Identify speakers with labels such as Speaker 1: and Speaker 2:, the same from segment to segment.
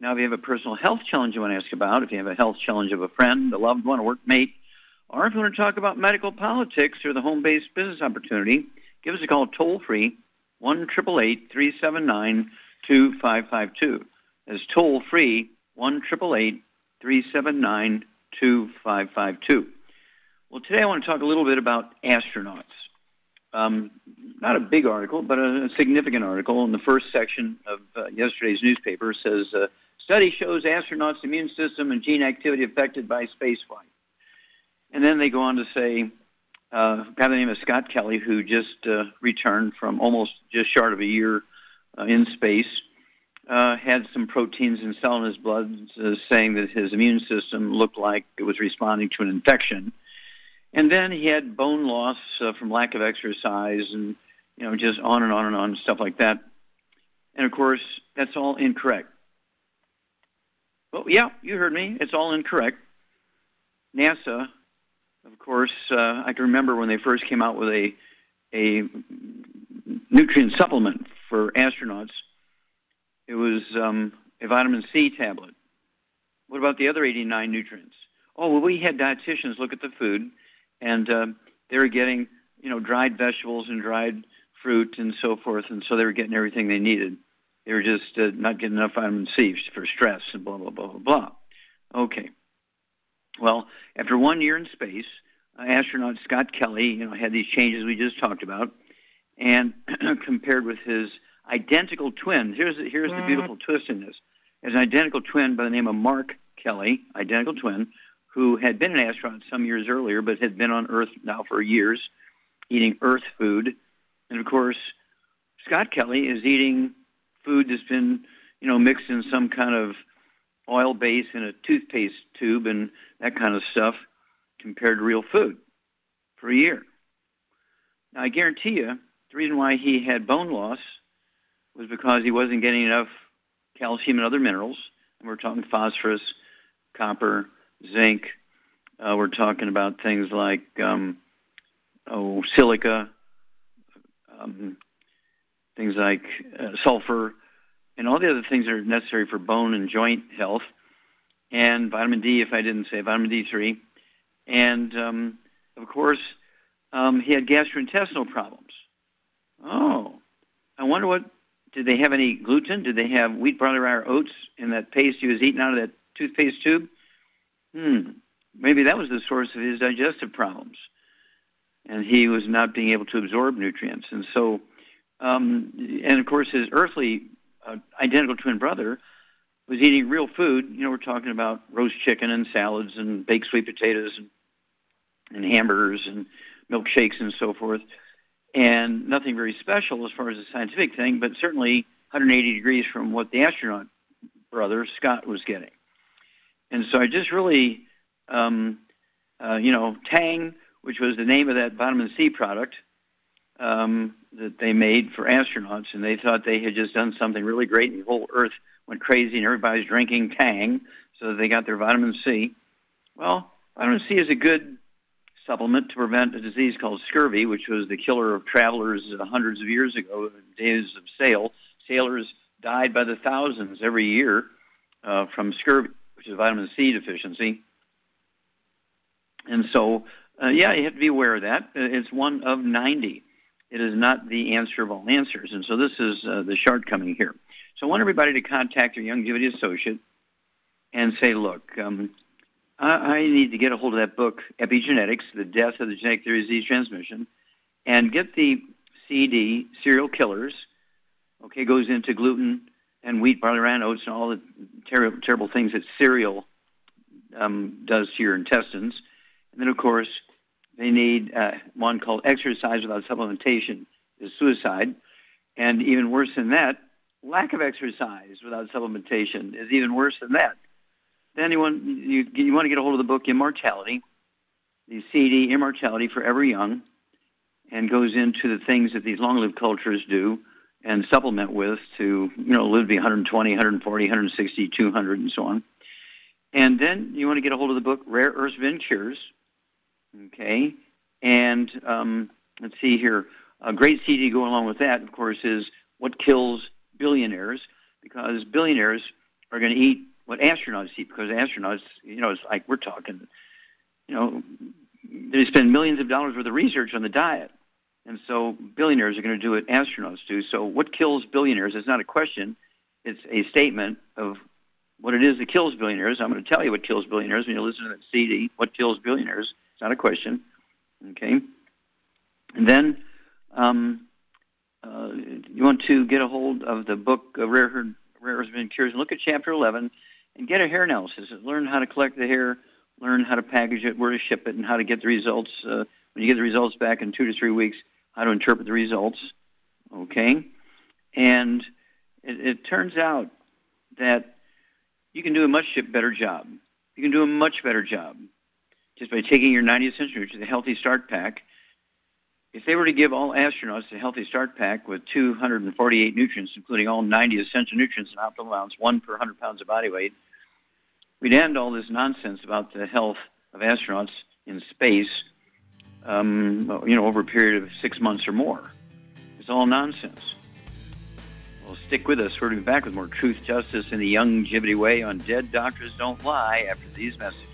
Speaker 1: Now, if you have a personal health challenge you want to ask about, if you have a health challenge of a friend, a loved one, a workmate, or if you want to talk about medical politics or the home-based business opportunity, give us a call toll-free, 1-888-379-2552. That's toll-free, 1-888-379-2552. Well, today I want to talk a little bit about astronauts. Um, not a big article, but a, significant article in the first section of uh, yesterday's newspaper says uh, study shows astronauts' immune system and gene activity affected by spaceflight. And then they go on to say, uh, a guy by the name of Scott Kelly, who just uh, returned from almost just short of a year uh, in space, uh, had some proteins in cell in his blood uh, saying that his immune system looked like it was responding to an infection. And then he had bone loss uh, from lack of exercise and, you know, just on and on and on, stuff like that. And of course, that's all incorrect. Well, yeah, you heard me. It's all incorrect. NASA, of course, uh, I can remember when they first came out with a, a nutrient supplement for astronauts it was um, a vitamin C tablet. What about the other 89 nutrients? Oh, well, we had dietitians look at the food, and uh, they were getting, you know, dried vegetables and dried fruit and so forth, and so they were getting everything they needed. They were just uh, not getting enough vitamin C for stress and blah, blah, blah, blah, blah. Okay. Well, after one year in space, uh, astronaut Scott Kelly, you know, had these changes we just talked about, and compared with his identical twin. Here's the, here's the mm. beautiful twist in this. There's an identical twin by the name of Mark Kelly, identical twin, who had been an astronaut some years earlier, but had been on Earth now for years, eating Earth food. And of course, Scott Kelly is eating food that's been, you know, mixed in some kind of oil base in a toothpaste tube and that kind of stuff compared to real food for a year. Now, I guarantee you, the reason why he had bone loss was because he wasn't getting enough calcium and other minerals. And we're talking phosphorus, copper, zinc. Uh, we're talking about things like um, oh, silica, um, things like uh, sulfur, and all the other things that are necessary for bone and joint health, and vitamin D, if I didn't say vitamin D3, and um, of course, um, he had gastrointestinal problems. Oh, I wonder what did they have any gluten? Did they have wheat, barley, rye, or oats in that paste he was eating out of that toothpaste tube? Hmm. Maybe that was the source of his digestive problems. And he was not being able to absorb nutrients. And so, um, and of course, his earthly uh, identical twin brother was eating real food. You know, we're talking about roast chicken and salads and baked sweet potatoes and, and hamburgers and milkshakes and so forth and nothing very special as far as a scientific thing, but certainly 180 degrees from what the astronaut brother Scott was getting. And so I just really, um, uh, you know, Tang, which was the name of that vitamin C product um, that they made for astronauts, and they thought they had just done something really great, and the whole Earth went crazy, and everybody's drinking Tang, so they got their vitamin C. Well, vitamin C is a good supplement to prevent a disease called scurvy, which was the killer of travelers hundreds of years ago, days of sail. Sailors died by the thousands every year uh, from scurvy, which is vitamin C deficiency. And so, uh, yeah, you have to be aware of that. Uh, it's one of 90. It is not the answer of all answers. And so this is uh, the shortcoming here. So I want everybody to contact their Youngevity associate and say, look, um, I, I need to get a hold of that book, Epigenetics, The Death of the Genetic Theory of Disease Transmission, and get the CD, Cereal Killers. Okay, goes into gluten and wheat, barley, rye, oats, and all the terrible, terrible things that cereal um, does to your intestines. And then, of course, they need uh, one called exercise without supplementation is suicide. And even worse than that, lack of exercise without supplementation is even worse than that. Then you want, you, you want to get a hold of the book Immortality, the CD Immortality Forever Young, and goes into the things that these long-lived cultures do and supplement with to, you know, live to be 120, 140, 160, 200, and so on. And then you want to get a hold of the book Rare Earths Vin Cures, okay? And um, let's see here. A great CD going along with that, of course, is What Kills Billionaires, because billionaires are going to eat what astronauts eat, because astronauts, you know, it's like we're talking, you know, they spend millions of dollars worth of research on the diet. And so billionaires are going to do what astronauts do. So what kills billionaires is not a question. It's a statement of what it is that kills billionaires. I'm going to tell you what kills billionaires when you listen to that CD, What Kills Billionaires. Not a question. Okay? And then um, uh, you want to get a hold of the book uh, Rare, Rare Earths Vin Cures and look at Chapter 11 and get a hair analysis. Learn how to collect the hair, learn how to package it, where to ship it, and how to get the results. Uh, when you get the results back in two to three weeks, how to interpret the results. Okay? And it, it turns out that you can do a much better job. You can do a much better job just by taking your 90 essential nutrients, the Healthy Start Pack. If they were to give all astronauts a Healthy Start Pack with 248 nutrients, including all 90 essential nutrients in optimal amounts, one per 100 pounds of body weight, we'd end all this nonsense about the health of astronauts in space um, you know, over a period of six months or more. It's all nonsense. Well, stick with us. We're going to be back with more truth, justice, in the Youngevity way on Dead Doctors Don't Lie after these messages.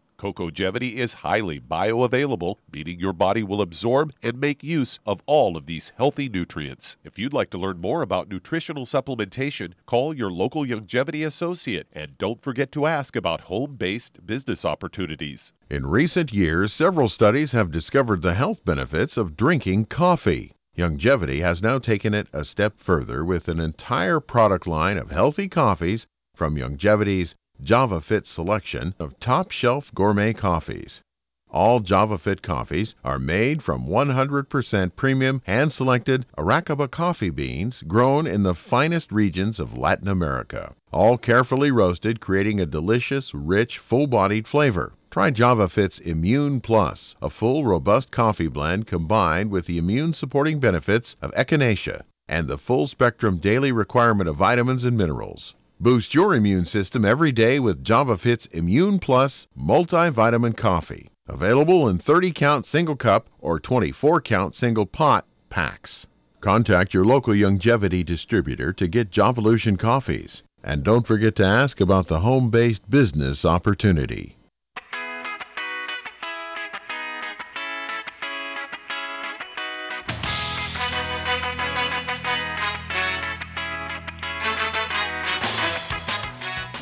Speaker 2: Cocogevity is highly bioavailable, meaning your body will absorb and make use of all of these healthy nutrients. If you'd like to learn more about nutritional supplementation, call your local Youngevity associate and don't forget to ask about home based business opportunities.
Speaker 3: In recent years, several studies have discovered the health benefits of drinking coffee. Youngevity has now taken it a step further with an entire product line of healthy coffees from Youngevity's JavaFit selection of top shelf gourmet coffees. All JavaFit coffees are made from 100% premium hand selected Arabica coffee beans grown in the finest regions of Latin America. All carefully roasted, creating a delicious, rich, full bodied flavor. Try JavaFit's Immune Plus, a full, robust coffee blend combined with the immune supporting benefits of echinacea and the full spectrum daily requirement of vitamins and minerals. Boost your immune system every day with JavaFit's Immune Plus multivitamin coffee. Available in 30 count single cup or 24 count single pot packs. Contact your local Youngevity distributor to get Javalution coffees. And don't forget to ask about the home based business opportunity.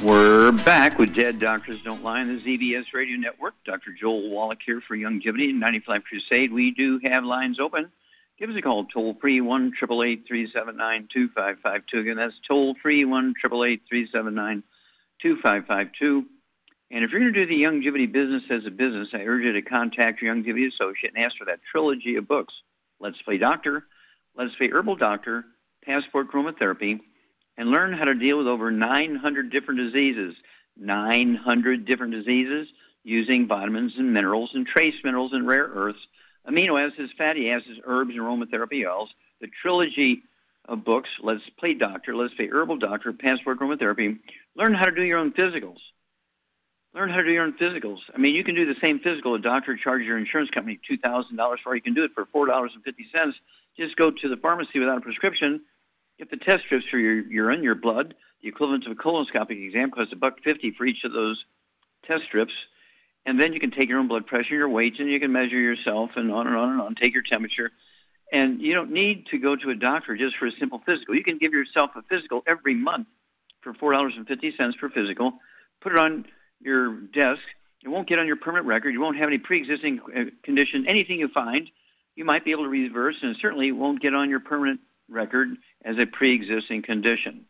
Speaker 1: We're back with Dead Doctors Don't Lie on the ZBS Radio Network. Dr. Joel Wallach here for Youngevity 95 Crusade. We do have lines open. Give us a call, toll free, 1 379 2552. Again, that's toll free, 1 379 2552. And if you're going to do the Youngevity business as a business, I urge you to contact your Youngevity associate and ask for that trilogy of books Let's Play Doctor, Let's Play Herbal Doctor, Passport Aromatherapy, and learn how to deal with over 900 different diseases. 900 different diseases using vitamins and minerals and trace minerals and rare earths, amino acids, fatty acids, herbs, and aromatherapy oils. The trilogy of books, Let's Play Doctor, Let's Play Herbal Doctor, Passport Aromatherapy. Learn how to do your own physicals. Learn how to do your own physicals. I mean, you can do the same physical a doctor charges your insurance company $2,000 for. You can do it for $4.50. Just go to the pharmacy without a prescription, get the test strips for your urine, your blood. The equivalent of a colonoscopic exam costs a buck fifty for each of those test strips. And then you can take your own blood pressure, your weight, and you can measure yourself and on and on and on, take your temperature. And you don't need to go to a doctor just for a simple physical. You can give yourself a physical every month for $4.50 per physical. Put it on your desk. It won't get on your permanent record. You won't have any pre-existing uh, condition. Anything you find, you might be able to reverse, and certainly won't get on your permanent record as a pre-existing condition.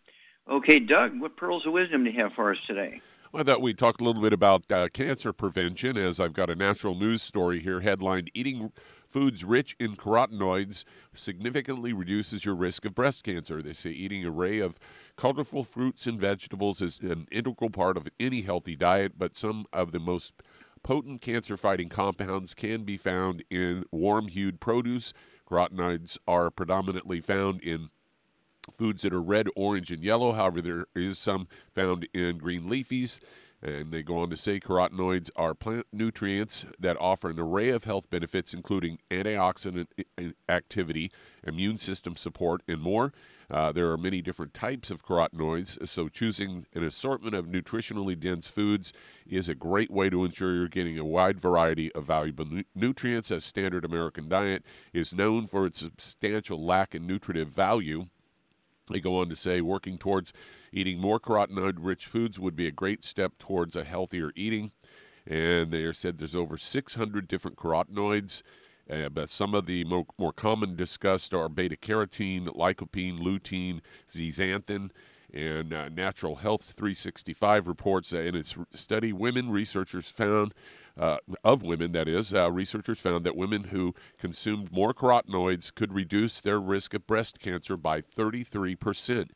Speaker 1: Okay, Doug, what pearls of wisdom do you have for us today?
Speaker 2: I thought we talked a little bit about uh, cancer prevention, as I've got a natural news story here headlined Eating Foods rich in carotenoids significantly reduces your risk of breast cancer. They say eating an array of colorful fruits and vegetables is an integral part of any healthy diet, but some of the most potent cancer fighting compounds can be found in warm hued produce. Carotenoids are predominantly found in foods that are red, orange, and yellow. However, there is some found in green leafies. And they go on to say carotenoids are plant nutrients that offer an array of health benefits, including antioxidant eh, activity, immune system support, and more. Uh, there are many different types of carotenoids, so choosing an assortment of nutritionally dense foods is a great way to ensure you're getting a wide variety of valuable nu- nutrients. As standard American diet is known for its substantial lack in nutritive value. They go on to say working towards eating more carotenoid rich foods would be a great step towards a healthier eating. And they are said there's over 600 different carotenoids. Uh, but some of the more, more common discussed are beta carotene, lycopene, lutein, zeaxanthin, and uh, Natural Health 365 reports that in its study, women researchers found uh, of women, that is, uh, researchers found that women who consumed more carotenoids could reduce their risk of breast cancer by 33%.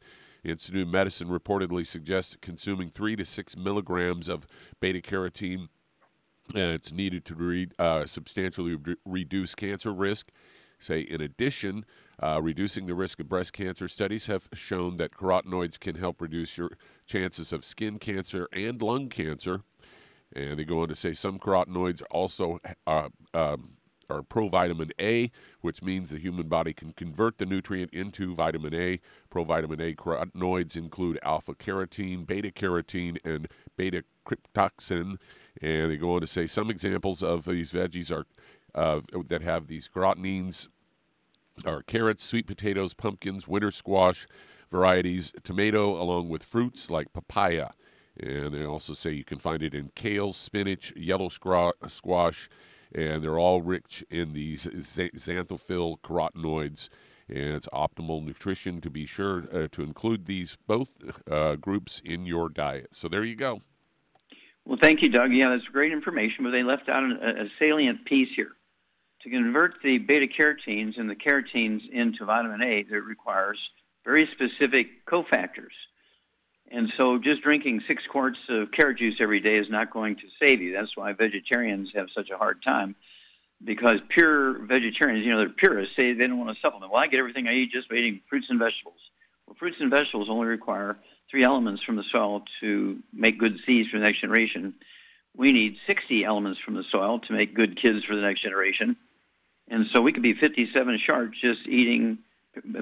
Speaker 2: Institute of Medicine reportedly suggests consuming 3 to 6 milligrams of beta carotene uh, it's needed to re- uh, substantially re- reduce cancer risk. Say, in addition, uh, reducing the risk of breast cancer studies have shown that carotenoids can help reduce your chances of skin cancer and lung cancer. And they go on to say some carotenoids also uh, um, are provitamin A, which means the human body can convert the nutrient into vitamin A. Provitamin A carotenoids include alpha carotene, beta carotene, and beta cryptoxin. And they go on to say some examples of these veggies are uh, that have these carotenes are carrots, sweet potatoes, pumpkins, winter squash varieties, tomato, along with fruits like papaya. And they also say you can find it in kale, spinach, yellow squash, and they're all rich in these xanthophyll carotenoids. And it's optimal nutrition to be sure uh, to include these both uh, groups in your diet. So there you go.
Speaker 1: Well, thank you, Doug. Yeah, that's great information, but they left out a, a salient piece here. To convert the beta carotenes and the carotenes into vitamin A, it requires very specific cofactors. And so just drinking six quarts of carrot juice every day is not going to save you. That's why vegetarians have such a hard time because pure vegetarians, you know, they're purists, say they don't want to supplement. Well, I get everything I eat just by eating fruits and vegetables. Well, fruits and vegetables only require three elements from the soil to make good seeds for the next generation. We need 60 elements from the soil to make good kids for the next generation. And so we could be 57 sharks just eating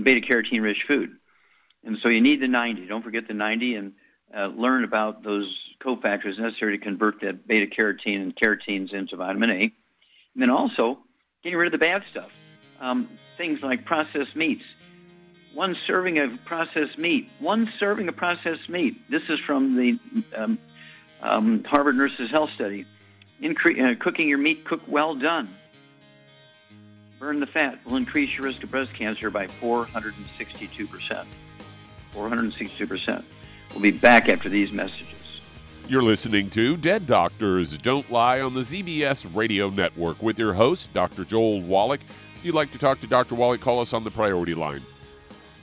Speaker 1: beta carotene rich food. And so you need the 90. Don't forget the 90 and uh, learn about those cofactors necessary to convert that beta carotene and carotenes into vitamin A. And then also getting rid of the bad stuff. Um, things like processed meats. One serving of processed meat. One serving of processed meat. This is from the um, um, Harvard Nurses Health Study. Incre- uh, cooking your meat cook well done. Burn the fat will increase your risk of breast cancer by 462%. 462%. We'll be back after these messages.
Speaker 2: You're listening to Dead Doctors Don't Lie on the ZBS Radio Network with your host, Dr. Joel Wallach. If you'd like to talk to Dr. Wallach, call us on the priority line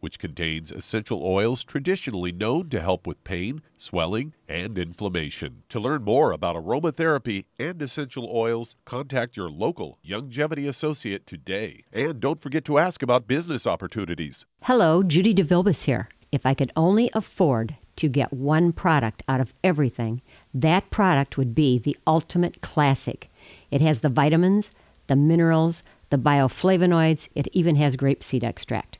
Speaker 2: which contains essential oils traditionally known to help with pain, swelling, and inflammation. To learn more about aromatherapy and essential oils, contact your local Youngevity associate today. And don't forget to ask about business opportunities.
Speaker 4: Hello, Judy DeVilbus here. If I could only afford to get one product out of everything, that product would be the Ultimate Classic. It has the vitamins, the minerals, the bioflavonoids, it even has grapeseed extract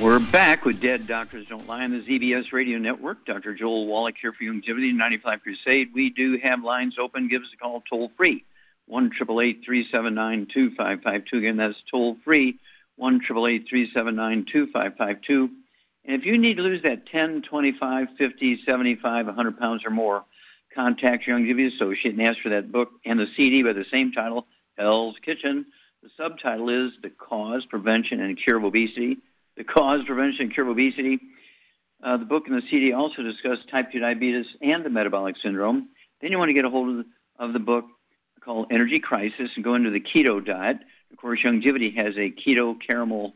Speaker 1: We're back with Dead Doctors Don't Lie on the ZBS Radio Network. Dr. Joel Wallach here for Youngevity 95 Crusade. We do have lines open. Give us a call toll free. 1 379 2552. Again, that's toll free. 1 379 And if you need to lose that 10, 25, 50, 75, 100 pounds or more, contact your Youngevity associate and ask for that book and the CD by the same title, Hell's Kitchen. The subtitle is The Cause, Prevention, and Cure of Obesity the cause, prevention, and cure of obesity. Uh, the book and the CD also discuss type 2 diabetes and the metabolic syndrome. Then you want to get a hold of the, of the book called Energy Crisis and go into the keto diet. Of course, Youngevity has a keto caramel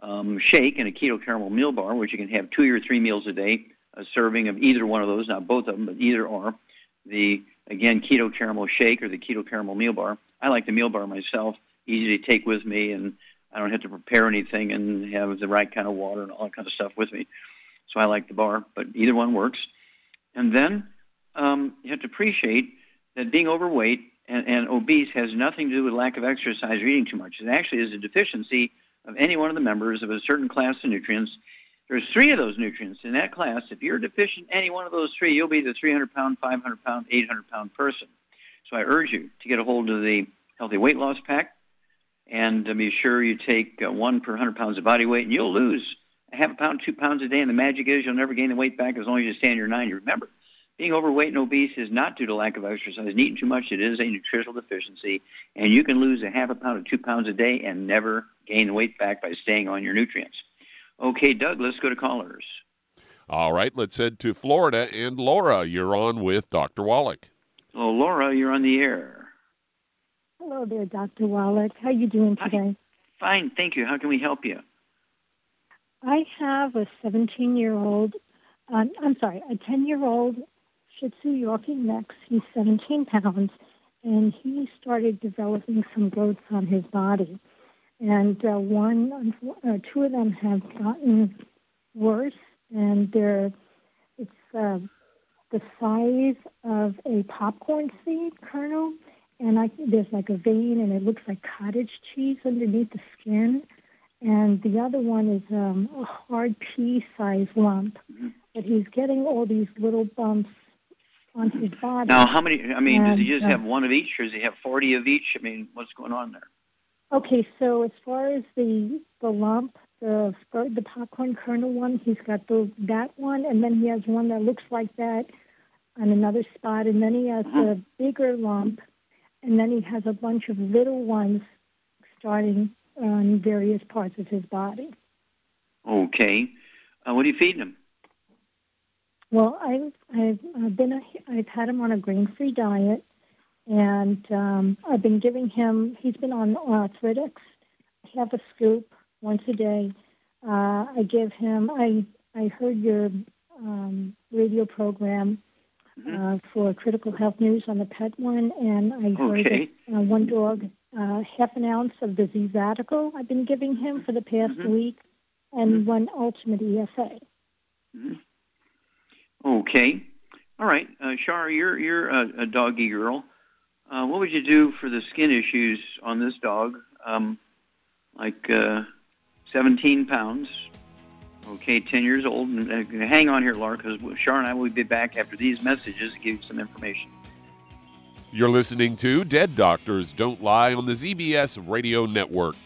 Speaker 1: um, shake and a keto caramel meal bar, which you can have two or three meals a day, a serving of either one of those, not both of them, but either or. The, again, keto caramel shake or the keto caramel meal bar. I like the meal bar myself, easy to take with me and I don't have to prepare anything and have the right kind of water and all that kind of stuff with me. So I like the bar, but either one works. And then um, you have to appreciate that being overweight and, and obese has nothing to do with lack of exercise or eating too much. It actually is a deficiency of any one of the members of a certain class of nutrients. There's three of those nutrients in that class. If you're deficient in any one of those three, you'll be the 300 pound, 500 pound, 800 pound person. So I urge you to get a hold of the Healthy Weight Loss Pack and be sure you take uh, one per 100 pounds of body weight, and you'll lose a half a pound, two pounds a day. And the magic is you'll never gain the weight back as long as you stay on your 90. Remember, being overweight and obese is not due to lack of exercise and eating too much. It is a nutritional deficiency, and you can lose a half a pound or two pounds a day and never gain the weight back by staying on your nutrients. Okay, Doug, let's go to callers.
Speaker 2: All right, let's head to Florida. And Laura, you're on with Dr. Wallach.
Speaker 1: Oh, Laura, you're on the air.
Speaker 5: Hello there, Dr. Wallach. How are you doing today?
Speaker 1: Fine, thank you. How can we help you?
Speaker 5: I have a 17-year-old, um, I'm sorry, a 10-year-old Shih Tzu Yorkie mix. He's 17 pounds, and he started developing some growths on his body. And uh, one, uh, two of them have gotten worse, and they're it's uh, the size of a popcorn seed kernel, and I, there's like a vein, and it looks like cottage cheese underneath the skin. And the other one is um, a hard pea-sized lump, but he's getting all these little bumps on his body.
Speaker 1: Now, how many? I mean, does he just
Speaker 5: uh,
Speaker 1: have one of each, or does he have 40 of each? I mean, what's going on there?
Speaker 5: Okay, so as far as the the lump, the the popcorn kernel one, he's got the that one, and then he has one that looks like that on another spot, and then he has a bigger lump, and then he has a bunch of little ones starting on various parts of his body.
Speaker 1: Okay. Uh, what are you feeding him?
Speaker 5: Well, I've I've, been a, I've had him on a grain-free diet, and um, I've been giving him. He's been on arthritics, half a scoop once a day. Uh, I give him. I I heard your um, radio program uh, for Critical Health News on the pet one, and I heard
Speaker 1: Okay.
Speaker 5: that uh, one dog uh, half an ounce of the Z-Radical I've been giving him for the past week, and one Ultimate EFA.
Speaker 1: Okay. All right. Uh, Shara, you're you're a, a doggy girl. Uh, what would you do for the skin issues on this dog? Um, like uh, 17 pounds. Okay, 10 years old. And, uh, hang on here, Laura, because Shara and I will be back after these messages to give you some information.
Speaker 2: You're listening to Dead Doctors Don't Lie on the ZBS Radio Network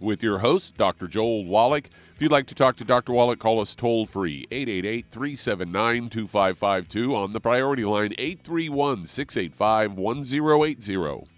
Speaker 2: with your host, Dr. Joel Wallach. If you'd like to talk to Dr. Wallach, call us toll free 888 379 2552 on the priority line 831 685 1080.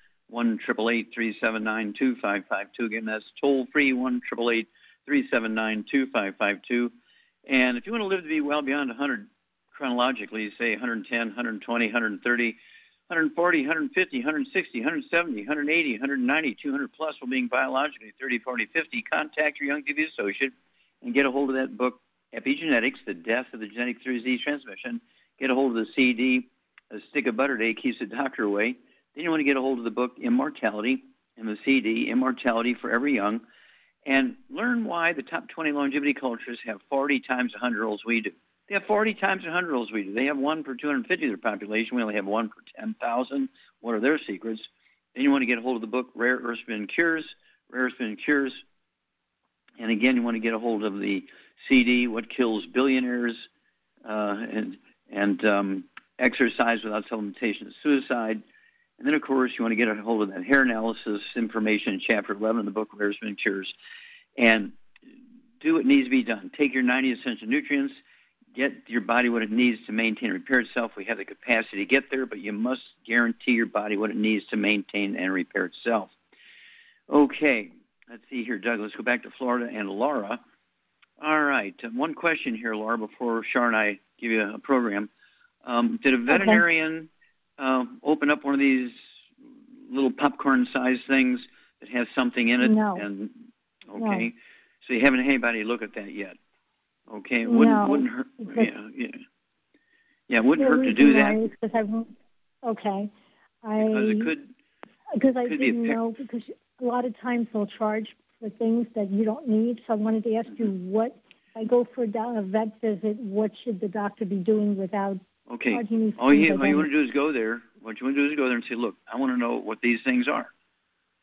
Speaker 1: one triple eight three seven nine two five five two. Again, that's toll free one triple eight three seven nine two five five two. And if you want to live to be well beyond 100 chronologically, say 110, 120, 130, 140, 150, 160, 170, 180, 190, 200 plus, while being biologically 30, 40, 50, contact your Youngevity associate and get a hold of that book, Epigenetics: The Death of the Genetic Through Disease Transmission. Get a hold of the CD, A Stick of Butter Day Keeps the Doctor Away. Then you want to get a hold of the book Immortality and the CD Immortality Forever Young and learn why the top 20 longevity cultures have 40 times 100 year olds we do. They have 40 times 100 year olds we do. They have one per 250 of their population. We only have one per 10,000. What are their secrets? Then you want to get a hold of the book Rare Earth Spin Cures, Rare Earth Spin Cures. And again, you want to get a hold of the CD What Kills Billionaires uh, and, and um, Exercise Without Supplementation Suicide. And then, of course, you want to get a hold of that hair analysis information in Chapter 11 of the book, Rare Spin Cures, and do what needs to be done. Take your 90 essential nutrients, get your body what it needs to maintain and repair itself. We have the capacity to get there, but you must guarantee your body what it needs to maintain and repair itself. Okay, let's see here, Doug. Let's go back to Florida and Laura. All right, one question here, Laura, before Shar and I give you a program. Um, did a veterinarian okay uh, open up one of these little popcorn-sized things that has something in it?
Speaker 5: No.
Speaker 1: And okay, no. so you haven't had anybody look at that yet. Okay, it wouldn't
Speaker 5: no,
Speaker 1: wouldn't hurt. Yeah, yeah, yeah. It wouldn't hurt to do that.
Speaker 5: Because I, okay, I
Speaker 1: because it could
Speaker 5: because I
Speaker 1: could
Speaker 5: didn't know because a lot of times they'll charge for things that you don't need. So I wanted to ask you what. I go for a vet visit. What should the doctor be doing without
Speaker 1: Okay. All you, all you want to do is go there. What you want to do is go there and say, look, I want to know what these things are.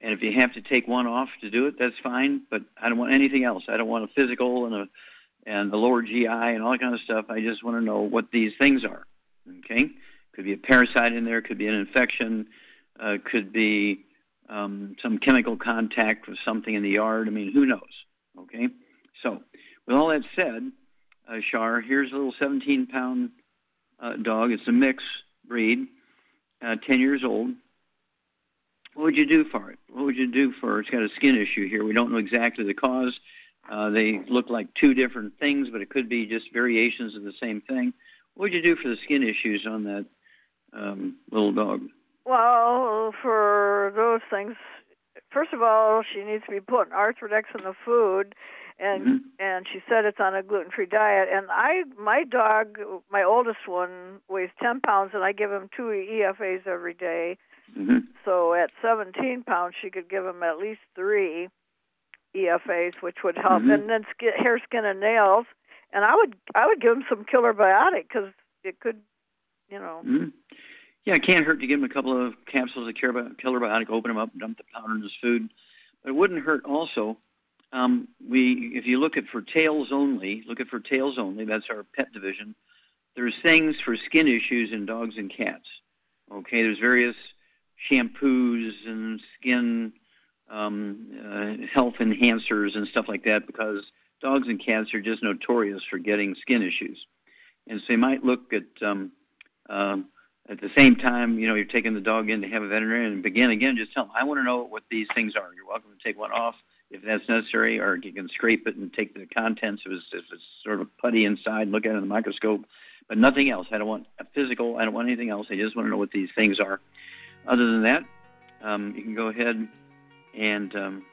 Speaker 1: And if you have to take one off to do it, that's fine. But I don't want anything else. I don't want a physical and a and the lower GI and all that kind of stuff. I just want to know what these things are. Okay. Could be a parasite in there. Could be an infection. Uh, could be um, some chemical contact with something in the yard. I mean, who knows? Okay. So, with all that said, uh, Shar, here's a little 17 pound uh, dog. It's a mixed breed, uh, 10 years old. What would you do for it? What would you do for it? It's got a skin issue here. We don't know exactly the cause. Uh, they look like two different things, but it could be just variations of the same thing. What would you do for the skin issues on that um, little dog?
Speaker 6: Well, for those things, first of all, she needs to be putting Arthrodex in the food, and
Speaker 1: Mhm.
Speaker 6: and she said it's on a gluten-free diet. And I, my dog, my oldest one, weighs 10 pounds, and I give him two EFAs every day.
Speaker 1: Mhm.
Speaker 6: So at 17 pounds, she could give him at least three EFAs, which would help.
Speaker 1: Mhm.
Speaker 6: And then skin, hair, skin, and nails. And I would I would give him some killer biotic because it could, you know.
Speaker 1: Mhm. Yeah, it can't hurt to give him a couple of capsules of killer killer biotic, open them up, and dump the powder in his food. But it wouldn't hurt also. Um, we, if you look at for tails only, look at for tails only. That's our pet division. There's things for skin issues in dogs and cats. Okay, there's various shampoos and skin um, uh, health enhancers and stuff like that because dogs and cats are just notorious for getting skin issues. And so you might look at um, um, at the same time, you know, you're taking the dog in to have a veterinarian and begin again, just tell them, I want to know what these things are. You're welcome to take one off if that's necessary, or you can scrape it and take the contents if it's, if it's sort of putty inside, look at it in the microscope, but nothing else. I don't want a physical, I don't want anything else. I just want to know what these things are. Other than that, um, you can go ahead and um,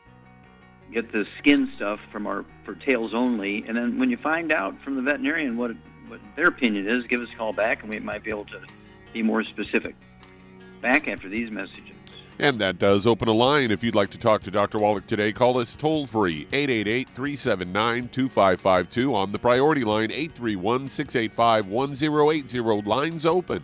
Speaker 1: get the skin stuff from our for tails only, and then when you find out from the veterinarian what what their opinion is, give us a call back, and we might be able to be more specific. Back after these messages.
Speaker 2: And that does open a line. If you'd like to talk to Dr. Wallach today, call us toll free 888 379 2552 on the priority line 831 685 1080. Lines open.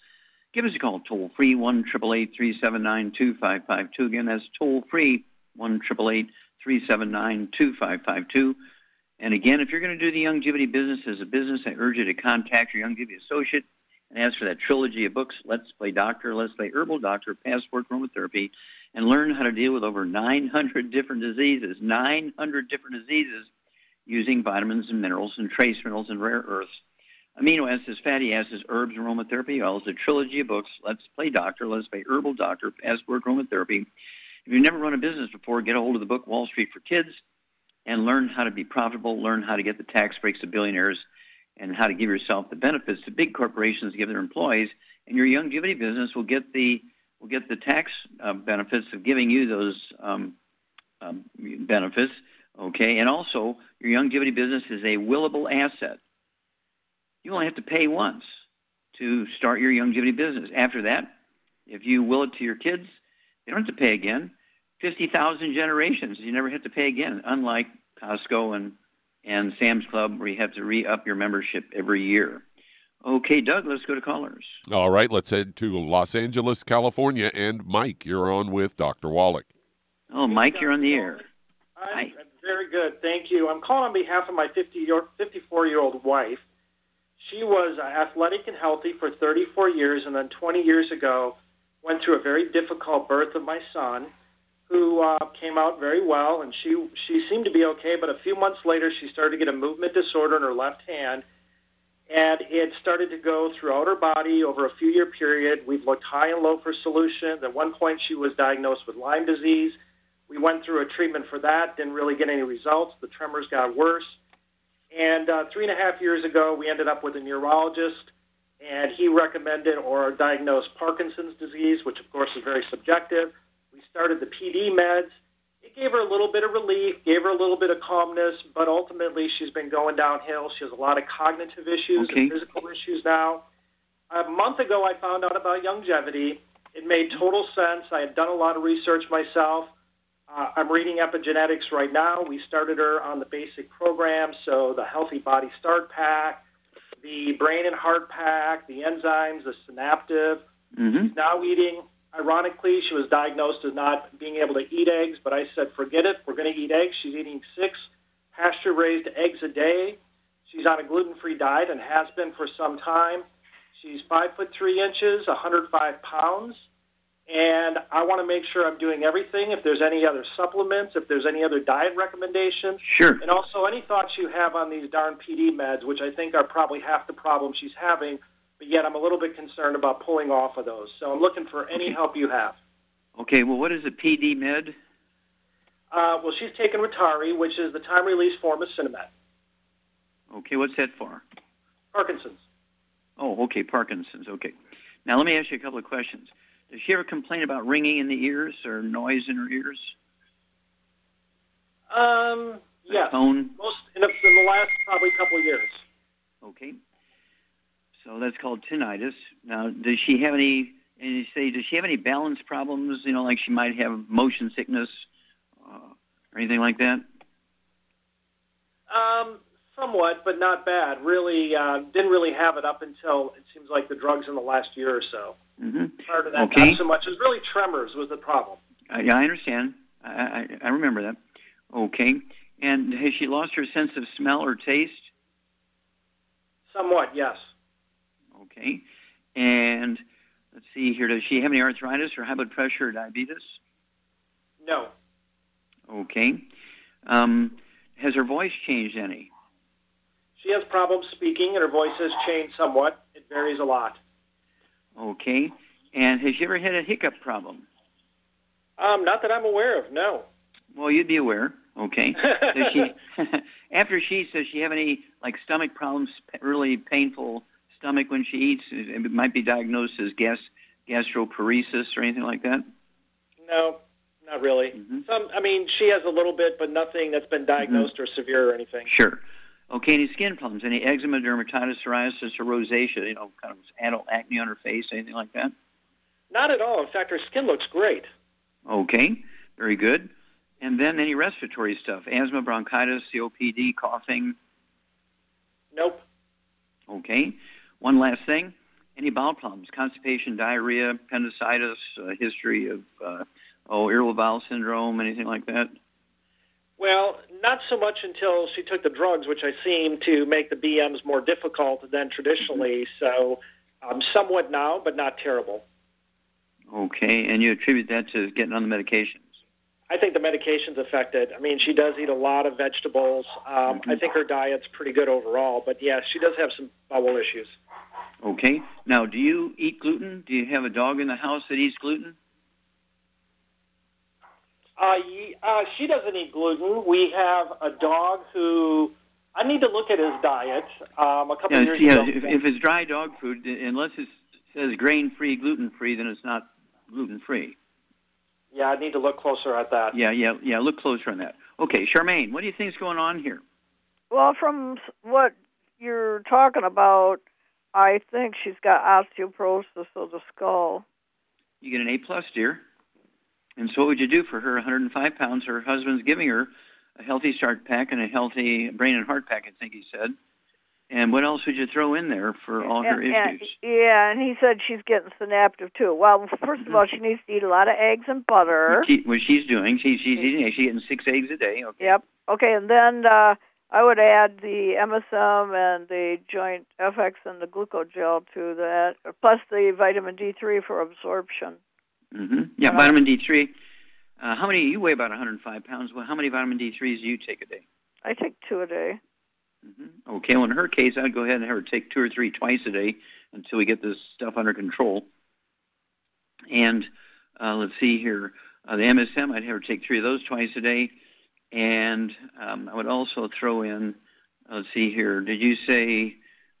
Speaker 1: Give us a call toll free one triple eight three seven nine two five five two. Again, that's toll free one triple eight three seven nine two five five two. And again, if you're going to do the Youngevity business as a business, I urge you to contact your Youngevity associate and ask for that trilogy of books: Let's Play Doctor, Let's Play Herbal Doctor, Passport Aromatherapy, and learn how to deal with over 900 different diseases. 900 different diseases using vitamins and minerals and trace minerals and rare earths amino acids, fatty acids, herbs, aromatherapy oils, a trilogy of books, Let's Play Doctor, Let's Play Herbal Doctor, Passport Aromatherapy. If you've never run a business before, get a hold of the book Wall Street for Kids and learn how to be profitable, learn how to get the tax breaks of billionaires, and how to give yourself the benefits that big corporations give their employees. And your Youngevity business will get the will get the tax uh, benefits of giving you those um, um, benefits. Okay, and also your Youngevity business is a willable asset. You only have to pay once to start your Youngevity business. After that, if you will it to your kids, they don't have to pay again. 50,000 generations, you never have to pay again, unlike Costco and, and Sam's Club where you have to re-up your membership every year. Okay, Doug, let's go to callers.
Speaker 2: All right, let's head to Los Angeles, California. And Mike, you're on with Dr. Wallach.
Speaker 1: Oh, Mike, you're on the air.
Speaker 7: Hi. Very good, thank you. I'm calling on behalf of my 50 54 year old wife. She was uh, athletic and healthy for 34 years, and then 20 years ago went through a very difficult birth of my son, who uh, came out very well, and she she seemed to be okay. But a few months later, she started to get a movement disorder in her left hand, and it started to go throughout her body over a few year period. We've looked high and low for solutions. At one point, she was diagnosed with Lyme disease. We went through a treatment for that, didn't really get any results. The tremors got worse. And uh, three and a half years ago, we ended up with a neurologist, and he recommended or diagnosed Parkinson's disease, which of course is very subjective. We started the PD meds. It gave her a little bit of relief, gave her a little bit of calmness, but ultimately she's been going downhill. She has a lot of cognitive issues
Speaker 1: okay.
Speaker 7: and physical issues now. A month ago, I found out about Youngevity. It made total sense. I had done a lot of research myself. Uh, I'm reading epigenetics right now. We started her on the basic program, so the Healthy Body Start Pack, the Brain and Heart Pack, the enzymes, the Synaptive.
Speaker 1: Mm-hmm.
Speaker 7: She's now eating. Ironically, she was diagnosed as not being able to eat eggs, but I said, forget it. We're going to eat eggs. She's eating six pasture-raised eggs a day. She's on a gluten-free diet and has been for some time. She's five foot three inches, 105 pounds and I want to make sure I'm doing everything. If there's any other supplements, if there's any other diet recommendations,
Speaker 1: sure.
Speaker 7: And also any thoughts you have on these darn PD meds, which I think are probably half the problem she's having. But yet I'm a little bit concerned about pulling off of those. So I'm looking for any
Speaker 1: okay.
Speaker 7: help you have.
Speaker 1: Okay. Well, what is a PD med?
Speaker 7: Uh, well, she's taken Rytary, which is the time-release form of Sinemet.
Speaker 1: Okay. What's that for?
Speaker 7: Parkinson's.
Speaker 1: Oh, okay. Parkinson's. Okay. Now let me ask you a couple of questions. Does she ever complain about ringing in the ears or noise in her ears?
Speaker 7: Um, yes.
Speaker 1: Tone?
Speaker 7: Most in the, in the last probably couple of years.
Speaker 1: Okay. So that's called tinnitus. Now, does she have any? And you say, does she have any balance problems? You know, like she might have motion sickness uh, or anything like that.
Speaker 7: Um, somewhat, but not bad. Really, uh, didn't really have it up until it seems like the drugs in the last year or so.
Speaker 1: Mm-hmm.
Speaker 7: Part of that,
Speaker 1: okay.
Speaker 7: not so much. It was really tremors was the problem.
Speaker 1: Uh, yeah, I understand. I, I, I remember that. Okay. And has she lost her sense of smell or taste?
Speaker 7: Somewhat, yes.
Speaker 1: Okay. And let's see here. Does she have any arthritis or high blood pressure or diabetes?
Speaker 7: No.
Speaker 1: Okay. Um, has her voice changed any?
Speaker 7: She has problems speaking, and her voice has changed somewhat. It varies a lot.
Speaker 1: Okay. And has she ever had a hiccup problem?
Speaker 7: Um, not that I'm aware of. No.
Speaker 1: Well, you'd be aware. Okay. does she, after she says she have any like stomach problems? Really painful stomach when she eats? It might be diagnosed as gas gastroparesis or anything like that.
Speaker 7: No, not really.
Speaker 1: Mm-hmm.
Speaker 7: Some, I mean, she has a little bit, but nothing that's been diagnosed
Speaker 1: mm-hmm.
Speaker 7: or severe or anything.
Speaker 1: Sure. Okay, any skin problems? Any eczema, dermatitis, psoriasis, or rosacea? You know, kind of adult acne on her face, anything like that?
Speaker 7: Not at all. In fact, her skin looks great.
Speaker 1: Okay, very good. And then any respiratory stuff? Asthma, bronchitis, COPD, coughing?
Speaker 7: Nope.
Speaker 1: Okay. One last thing. Any bowel problems? Constipation, diarrhea, appendicitis, uh, history of, uh, oh, irritable bowel syndrome, anything like that?
Speaker 7: Well, not so much until she took the drugs, which I seem to make the BMs more difficult than traditionally. So, um, somewhat now, but not terrible.
Speaker 1: Okay, and you attribute that to getting on the medications?
Speaker 7: I think the medication's affected. I mean, she does eat a lot of vegetables. Um,
Speaker 1: mm-hmm.
Speaker 7: I think her diet's pretty good overall, but yes, she does have some bowel issues.
Speaker 1: Okay. Now, do you eat gluten? Do you have a dog in the house that eats gluten?
Speaker 7: Uh, uh, she doesn't eat gluten. We have a dog who I need to look at his diet. Um, a couple
Speaker 1: yeah,
Speaker 7: years
Speaker 1: yeah,
Speaker 7: ago,
Speaker 1: if, if it's dry dog food, unless it says grain-free, gluten-free, then it's not gluten free.
Speaker 7: Yeah, I need to look closer at that.
Speaker 1: Yeah, yeah, yeah. Look closer on that. Okay, Charmaine, what do you think is going on here?
Speaker 6: Well, from what you're talking about, I think she's got osteoporosis of the skull.
Speaker 1: You get an A plus, dear. And so, what would you do for her? 105 pounds. Her husband's giving her a healthy start pack and a healthy brain and heart pack. I think he said. And what else would you throw in there for all her
Speaker 6: And- and-
Speaker 1: issues?
Speaker 6: yeah, and he said she's getting synaptive too. Well, first of all, she needs to eat a lot of eggs and butter.
Speaker 1: What, she, what she's doing, she, she's eating. She's getting six eggs a day. Okay.
Speaker 6: Yep. Okay, and then uh, I would add the MSM and the Joint FX and the glucogel to that, plus the vitamin D3 for absorption.
Speaker 1: Hmm Yeah, vitamin D3. Uh, how many? You weigh about 105 pounds. Well, how many vitamin D3s do you take a day?
Speaker 6: I take two a day.
Speaker 1: Okay, well, in her case, I'd go ahead and have her take two or three twice a day until we get this stuff under control. And uh, let's see here, uh, the MSM, I'd have her take three of those twice a day. And um, I would also throw in, uh, let's see here, did you say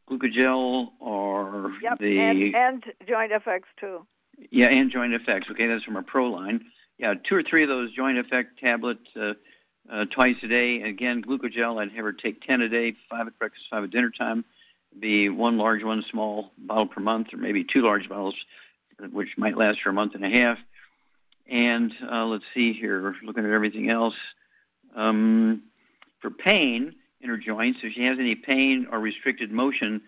Speaker 1: glucogel or
Speaker 6: Yep,
Speaker 1: the
Speaker 6: and, and Joint FX too.
Speaker 1: Yeah, and Joint FX. Okay, that's from our Proline. Yeah, two or three of those Joint FX tablets uh, uh, twice a day. Again, glucogel. I'd have her take ten a day, five at breakfast, five at dinner time. Be one large, one small bottle per month, or maybe two large bottles, which might last for a month and a half. And uh, let's see here, looking at everything else. Um, for pain in her joints, if she has any pain or restricted motion,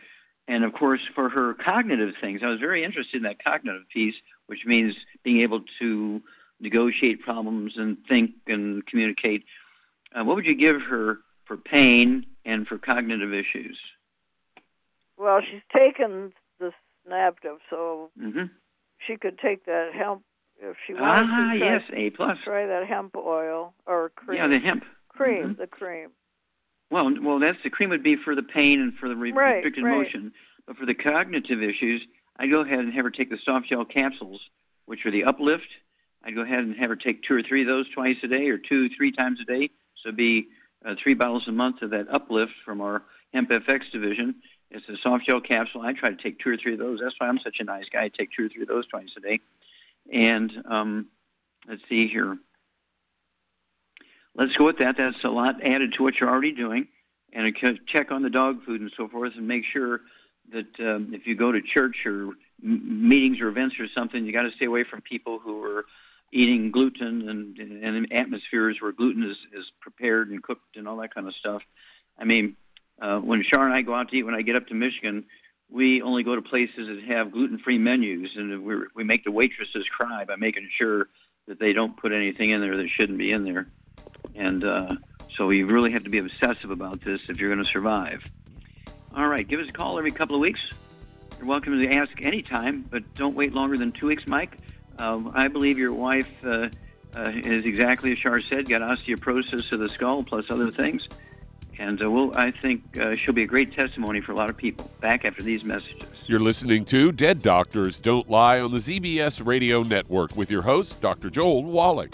Speaker 1: and of course, for her cognitive things, I was very interested in that cognitive piece, which means being able to negotiate problems and think and communicate. Uh, what would you give her for pain and for cognitive issues?
Speaker 6: Well, she's taken the Synaptive, so
Speaker 1: hmm
Speaker 6: she could take that hemp if she wanted
Speaker 1: Ah,
Speaker 6: to. Try,
Speaker 1: yes, A plus.
Speaker 6: Try that hemp oil or cream.
Speaker 1: Yeah, the hemp.
Speaker 6: cream,
Speaker 1: Mhm.
Speaker 6: the cream.
Speaker 1: Well, well, that's the cream would be for the pain and for the re-
Speaker 6: Right,
Speaker 1: restricted
Speaker 6: right.
Speaker 1: motion. But for the cognitive issues, I go ahead and have her take the soft gel capsules, which are the uplift. I go ahead and have her take two or three of those twice a day, or two, three times a day. So it'd be uh, three bottles a month of that uplift from our Hemp FX division. It's a soft gel capsule. I try to take two or three of those. That's why I'm such a nice guy. I take two or three of those twice a day. And um, let's see here. Let's go with that. That's a lot added to what you're already doing. And check on the dog food and so forth, and make sure that um, if you go to church or m- meetings or events or something, you got to stay away from people who are eating gluten and, and atmospheres where gluten is, is prepared and cooked and all that kind of stuff. I mean, uh, when Shar and I go out to eat, when I get up to Michigan, we only go to places that have gluten-free menus, and we we make the waitresses cry by making sure that they don't put anything in there that shouldn't be in there. And uh, so you really have to be obsessive about this if you're going to survive. All right, give us a call every couple of weeks. You're welcome to ask anytime, but don't wait longer than two weeks, Mike. Um, I believe your wife uh, uh, is exactly as Char said, got osteoporosis of the skull plus other things. And uh, we'll, I think uh, she'll be a great testimony for a lot of people. Back after these messages.
Speaker 2: You're listening to Dead Doctors Don't Lie on the ZBS Radio Network with your host, Dr. Joel Wallach.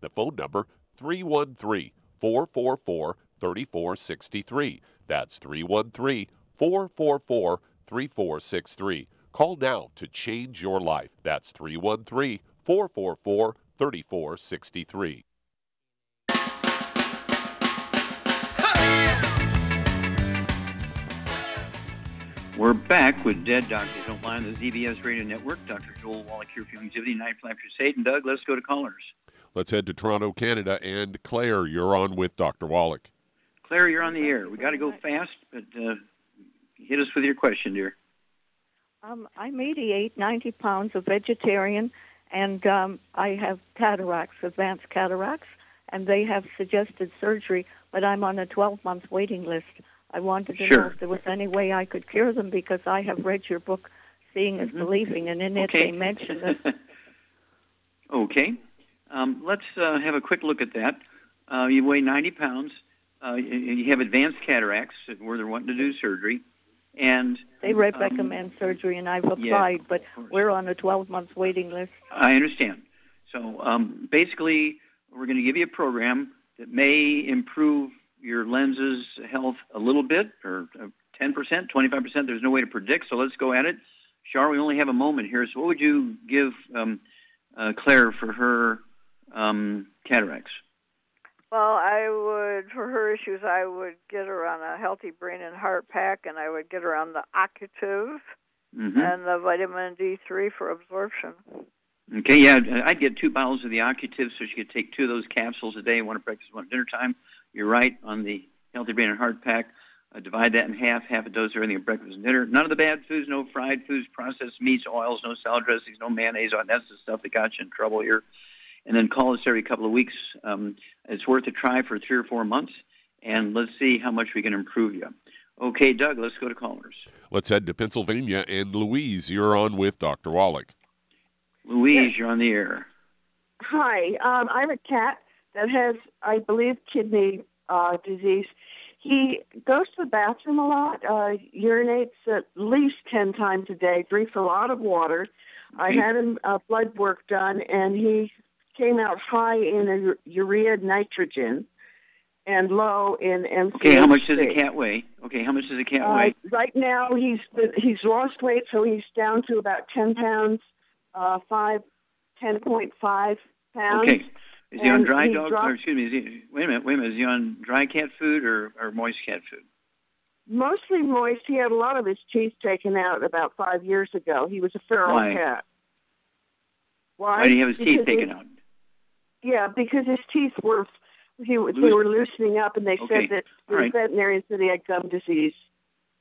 Speaker 2: the phone number 313 444 3463. That's 313 444 3463. Call now to change your life. That's 313 444 3463.
Speaker 1: We're back with Dead Doctors Don't Lie on the ZBS Radio Network. Dr. Joel Wallach here for Youngevity Night Flat Crusade. And Doug, let's go to callers.
Speaker 2: Let's head to Toronto, Canada. And Claire, you're on with Dr. Wallach.
Speaker 1: Claire, you're on the air. We got to go fast, but uh, hit us with your question, dear.
Speaker 8: Um, I'm 88, 90 pounds, a vegetarian, and um, I have cataracts, advanced cataracts, and they have suggested surgery, but I'm on a 12-month waiting list. I wanted to
Speaker 1: sure.
Speaker 8: know if there was any way I could cure them because I have read your book, Seeing is mm-hmm. Believing, and in it they mention it.
Speaker 1: okay. Um, let's uh, have a quick look at that. Uh, you weigh 90 pounds. Uh, you have advanced cataracts where they're wanting to do surgery. And
Speaker 8: they recommend um, surgery, and I've applied,
Speaker 1: yeah,
Speaker 8: but we're on a 12-month waiting list.
Speaker 1: I understand. So um, basically, we're going to give you a program that may improve your lenses health a little bit, or 10%, 25%. There's no way to predict, so let's go at it. Char, we only have a moment here, so what would you give um, uh, Claire for her um, cataracts?
Speaker 6: Well, I would, for her issues, I would get her on a healthy brain and heart pack, and I would get her on the Occutive
Speaker 1: mm-hmm.
Speaker 6: and the vitamin D3 for absorption.
Speaker 1: Okay, yeah, I'd get two bottles of the Occutive so she could take two of those capsules a day, one at breakfast, one at dinner time. You're right on the healthy brain and heart pack. Uh, divide that in half, half a dose everything at breakfast and dinner. None of the bad foods, no fried foods, processed meats, oils, no salad dressings, no mayonnaise. All that's the stuff that got you in trouble here. And then call us every couple of weeks. Um, it's worth a try for three or four months, and let's see how much we can improve you. Okay, Doug, let's go to callers.
Speaker 2: Let's head to Pennsylvania. And Louise, you're on with Dr. Wallach.
Speaker 1: Louise, you're on the air.
Speaker 9: Hi, um, I have a cat that has, I believe, kidney uh, disease. He goes to the bathroom a lot, uh, urinates at least 10 times a day, drinks a lot of water. I had him uh, blood work done, and he came out high in urea nitrogen and low in MCHC.
Speaker 1: Okay, how much does a cat weigh? Okay, how much does a cat
Speaker 9: uh,
Speaker 1: weigh?
Speaker 9: Right now, he's he's lost weight, so he's down to about 10 pounds, uh, five, 10.5 pounds.
Speaker 1: Okay. Is he on dry
Speaker 9: he
Speaker 1: dog?
Speaker 9: dropped-
Speaker 1: Or excuse me. Is he, wait a minute. Wait a minute. Is he on dry cat food or, or moist cat food?
Speaker 9: Mostly moist. He had a lot of his teeth taken out about five years ago. He was a feral
Speaker 1: Why?
Speaker 9: cat. Why?
Speaker 1: Why did he have his teeth taken
Speaker 9: his-
Speaker 1: out?
Speaker 9: Yeah, because his teeth were he, they were loosening up, and they
Speaker 1: Okay.
Speaker 9: said that the
Speaker 1: right.
Speaker 9: veterinarian said he had gum disease.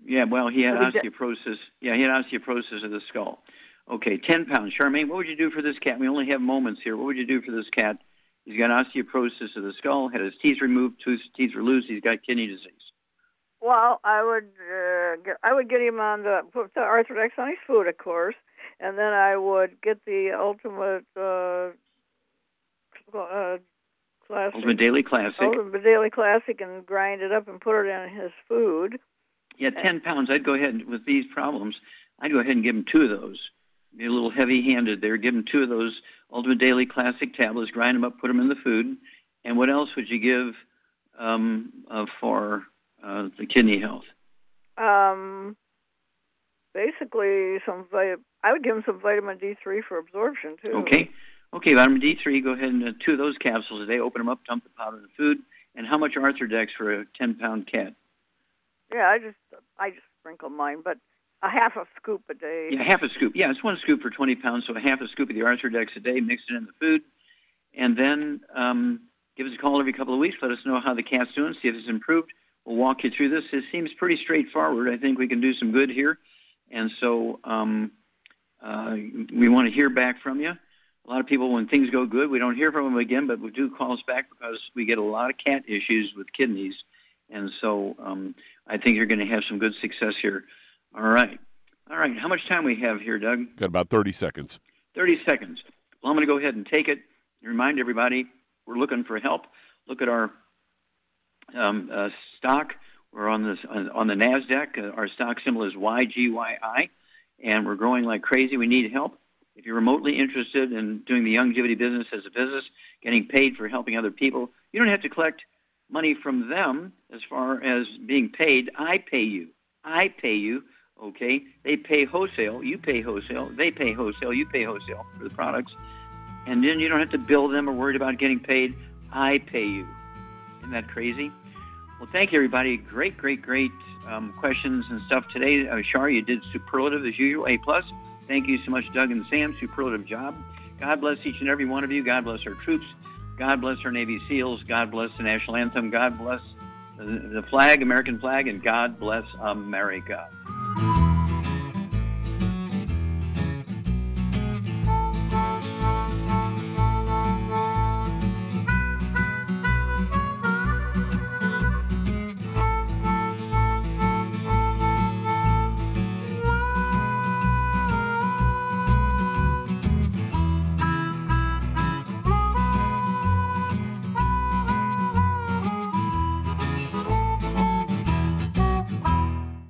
Speaker 1: Yeah, well, he had
Speaker 9: So he
Speaker 1: osteoporosis. Yeah, he had osteoporosis of the skull. Okay, 10 pounds. Charmaine, what would you do for this cat? We only have moments here. What would you do for this cat? He's got osteoporosis of the skull, had his teeth removed, two teeth were loose, he's got kidney disease.
Speaker 6: Well, I would uh, get, I would get him on the put the Arthrodex on his food, of course, and then I would get the ultimate uh, cl- uh, classic,
Speaker 1: Ultimate Daily Classic.
Speaker 6: ultimate daily classic, and grind it up and put it in his food.
Speaker 1: Yeah, 10 pounds. I'd go ahead and, with these problems, I'd go ahead and give him two of those. Be a little heavy handed there. Give him two of those Ultimate Daily Classic tablets, grind them up, put them in the food. And what else would you give um, uh, for uh, the kidney health?
Speaker 6: Um, basically, some I would give him some vitamin D3 for absorption too.
Speaker 1: Okay. Okay, vitamin D3, go ahead and uh, two of those capsules a day. Open them up, dump the powder in the food. And how much Arthrodex for a 10 pound cat?
Speaker 6: Yeah, I just I just sprinkle mine, but a half a scoop a day.
Speaker 1: Yeah, half a scoop. Yeah, it's one scoop for 20 pounds, so a half a scoop of the Arthrodex a day, mix it in the food, and then um, give us a call every couple of weeks. Let us know how the cat's doing, see if it's improved. We'll walk you through this. It seems pretty straightforward. I think we can do some good here, and so um, uh, we want to hear back from you. A lot of people, when things go good, we don't hear from them again, but we do call us back because we get a lot of cat issues with kidneys, and so um, I think you're going to have some good success here. All right. All right. How much time we have here, Doug?
Speaker 2: Got about 30 seconds.
Speaker 1: 30 seconds. Well, I'm going to go ahead and take it. Remind everybody we're looking for help. Look at our um, uh, stock. We're on this on the Nasdaq. Uh, our stock symbol is YGYI, and we're growing like crazy. We need help. If you're remotely interested in doing the Youngevity business as a business, getting paid for helping other people, you don't have to collect money from them as far as being paid. I pay you. I pay you. Okay, they pay wholesale. You pay wholesale. They pay wholesale. You pay wholesale for the products, and then you don't have to bill them or worried about getting paid. I pay you. Isn't that crazy? Well, thank you, everybody. Great, great, great um, questions and stuff today. Uh, Shar, you did superlative as usual. A plus. Thank you so much, Doug and Sam. Superlative job. God bless each and every one of you. God bless our troops. God bless our Navy SEALs. God bless the national anthem. God bless the, flag, American flag, and God bless America.